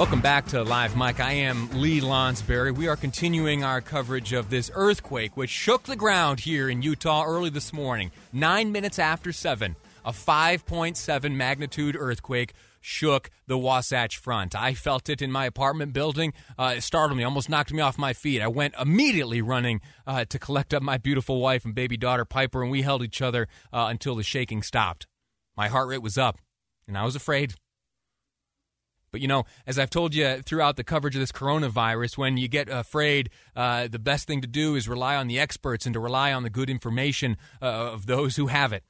Welcome back to Live Mike. I am Lee Lonsberry. We are continuing our coverage of this earthquake, which shook the ground here in Utah early this morning, nine minutes after seven. A 5.7 magnitude earthquake shook the Wasatch Front. I felt it in my apartment building. Uh, it startled me, almost knocked me off my feet. I went immediately running uh, to collect up my beautiful wife and baby daughter Piper, and we held each other uh, until the shaking stopped. My heart rate was up, and I was afraid. But you know, as I've told you throughout the coverage of this coronavirus, when you get afraid, uh, the best thing to do is rely on the experts and to rely on the good information uh, of those who have it.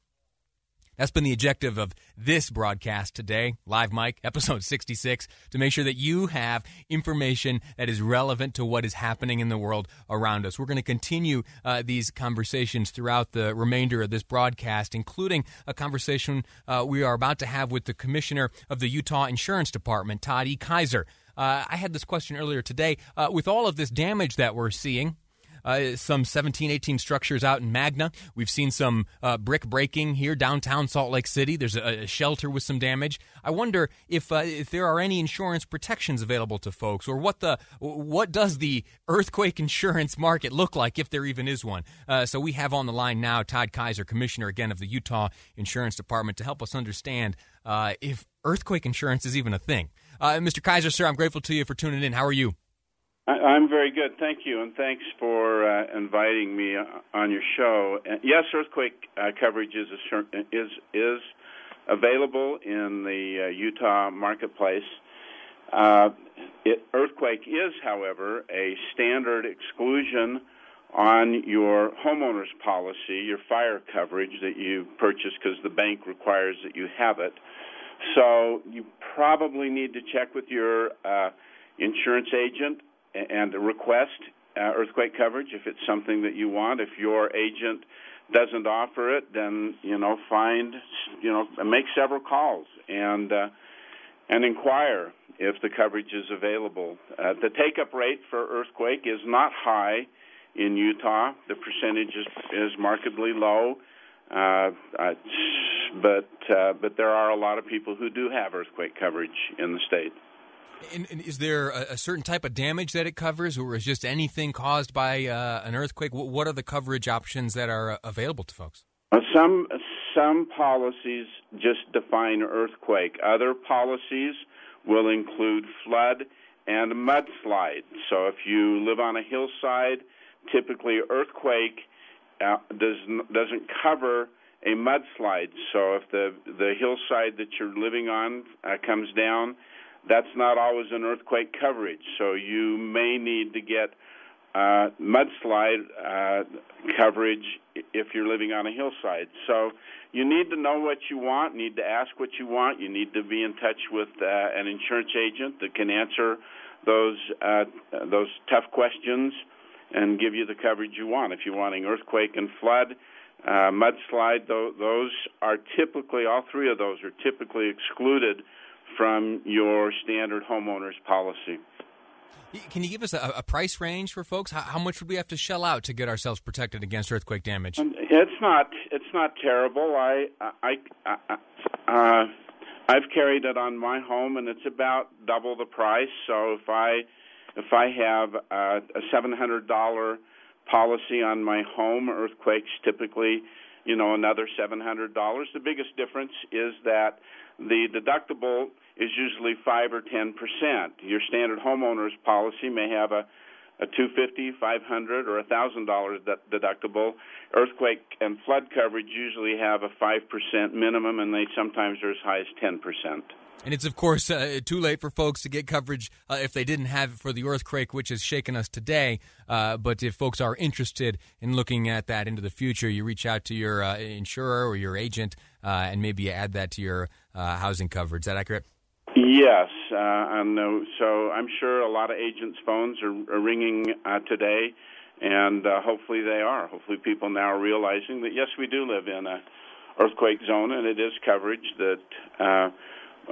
That's been the objective of this broadcast today, Live Mike, episode 66, to make sure that you have information that is relevant to what is happening in the world around us. We're going to continue uh, these conversations throughout the remainder of this broadcast, including a conversation uh, we are about to have with the Commissioner of the Utah Insurance Department, Todd E. Kiser. Uh, I had this question earlier today. Uh, with all of this damage that we're seeing, uh, some 17, 18 structures out in Magna. We've seen some uh, brick breaking here downtown Salt Lake City. There's a, a shelter with some damage. I wonder if uh, if there are any insurance protections available to folks, or what the what does the earthquake insurance market look like if there even is one. Uh, so we have on the line now Todd Kiser, Commissioner again of the Utah Insurance Department, to help us understand uh, if earthquake insurance is even a thing. Uh, Mr. Kiser, sir, I'm grateful to you for tuning in. How are you? I'm very good, thank you, and thanks for uh, inviting me uh, on your show. Uh, yes, earthquake uh, coverage is is is available in the uh, Utah marketplace. Uh, it, earthquake is, however, a standard exclusion on your homeowner's policy, your fire coverage that you purchase because the bank requires that you have it. So you probably need to check with your insurance agent and request uh, earthquake coverage if it's something that you want. If your agent doesn't offer it, then you know find you know make several calls and uh, and inquire if the coverage is available. Uh, the take up rate for earthquake is not high in Utah. The percentage is, is markedly low. Uh, uh, but uh, but there are a lot of people who do have earthquake coverage in the state. And, and is there a, a, certain type of damage that it covers, or is just anything caused by uh, an earthquake? What are the coverage options that are uh, available to folks? Some some policies just define earthquake. Other policies will include flood and mudslide. So if you live on a hillside, typically earthquake uh, does doesn't cover a mudslide. So if the the hillside that you're living on uh, comes down that's not always an earthquake coverage. So you may need to get uh, mudslide uh, coverage if you're living on a hillside. So you need to know what you want, need to ask what you want. You need to be in touch with uh, an insurance agent that can answer those uh, those tough questions and give you the coverage you want. If you're wanting earthquake and flood, uh, mudslide, those are typically all three of those are typically excluded from your standard homeowner's policy. Can you give us a, a price range for folks? How, how, much would we have to shell out to get ourselves protected against earthquake damage? Um, it's not. It's not terrible. I, I, I, uh, I've carried it on my home, and it's about double the price. So if I, if I have a, a seven hundred dollar policy on my home, earthquakes typically, you know, another seven hundred dollars. The biggest difference is that the deductible is usually five or ten percent. Your standard homeowner's policy may have a a 250 500 or a thousand dollars deductible earthquake and flood coverage usually have a 5% minimum and they sometimes are as high as 10% and it's, of course, uh, too late for folks to get coverage uh, if they didn't have it for the earthquake, which has shaken us today. Uh, but if folks are interested in looking at that into the future, you reach out to your uh, insurer or your agent uh, and maybe add that to your uh, housing coverage. Is that accurate? Yes, and so I'm sure a lot of agents' phones are, are ringing today, and hopefully they are. Hopefully, people now are realizing that yes, we do live in a earthquake zone, and it is coverage that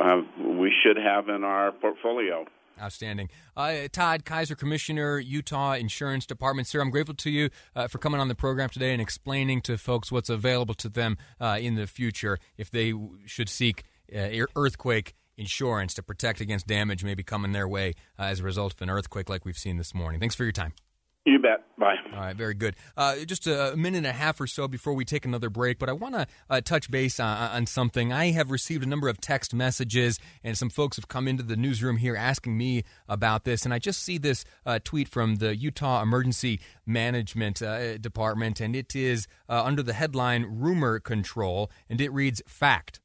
uh, we should have in our portfolio. Outstanding. Uh, Todd Kiser, Commissioner, Utah Insurance Department. Sir, I'm grateful to you uh, for coming on the program today and explaining to folks what's available to them uh, in the future if they should seek uh, earthquake insurance to protect against damage maybe coming their way uh, as a result of an earthquake like we've seen this morning. Thanks for your time. You bet. Bye. All right, very good. Uh, just a minute and a half or so before we take another break, but I want to uh, touch base on, on, something. I have received a number of text messages, and some folks have come into the newsroom here asking me about this. And I just see this uh, tweet from the Utah Emergency Management uh, Department, and it is uh, under the headline Rumor Control, and it reads Fact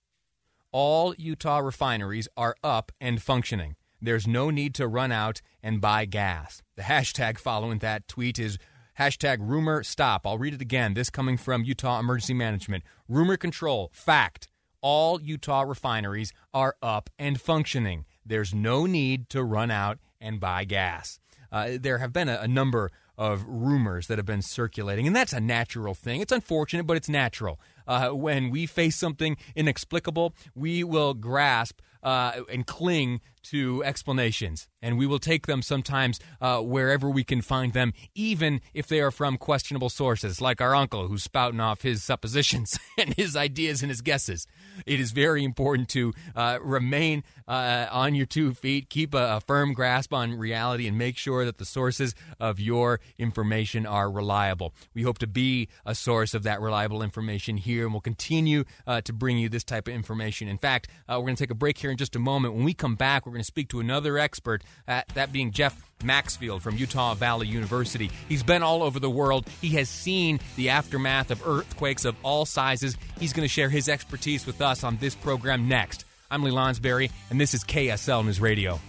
All Utah refineries are up and functioning. There's no need to run out and buy gas. The hashtag following that tweet is hashtag rumor stop. I'll read it again. This coming from Utah Emergency Management. Rumor control. Fact. All Utah refineries are up and functioning. There's no need to run out and buy gas. Uh, there have been a, a number of rumors that have been circulating, and that's a natural thing. It's unfortunate, but it's natural. Uh, when we face something inexplicable, we will grasp uh, and cling to explanations, and we will take them sometimes uh, wherever we can find them, even if they are from questionable sources, like our uncle who's spouting off his suppositions and his ideas and his guesses. It is very important to uh, remain uh, on your two feet, keep a, a, firm grasp on reality, and make sure that the sources of your information are reliable. We hope to be a source of that reliable information here, and we'll continue uh, to bring you this type of information. In fact, uh, we're going to take a break here in just a moment. When we come back, we're going to speak to another expert, uh, that being Jeff Maxfield from Utah Valley University. He's been all over the world. He has seen the aftermath of earthquakes of all sizes. He's going to share his expertise with us on this program next. I'm Lee Lonsberry, and this is KSL News Radio.